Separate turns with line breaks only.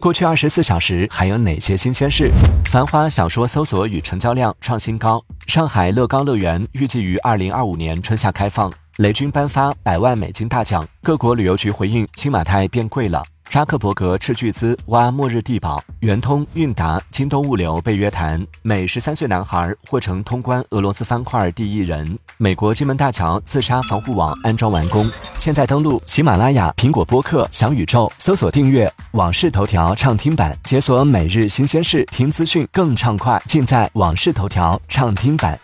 过去二十四小时还有哪些新鲜事？繁花小说搜索与成交量创新高。上海乐高乐园预计于二零二五年春夏开放。雷军颁发百万美金大奖。各国旅游局回应：新马泰变贵了。扎克伯格斥巨资挖末日地堡，圆通、韵达、京东物流被约谈。美十三岁男孩获成通关俄罗斯方块第一人。美国金门大桥自杀防护网安装完工。现在登录喜马拉雅、苹果播客、小宇宙，搜索订阅《往事头条》畅听版，解锁每日新鲜事，听资讯更畅快，尽在《往事头条》畅听版。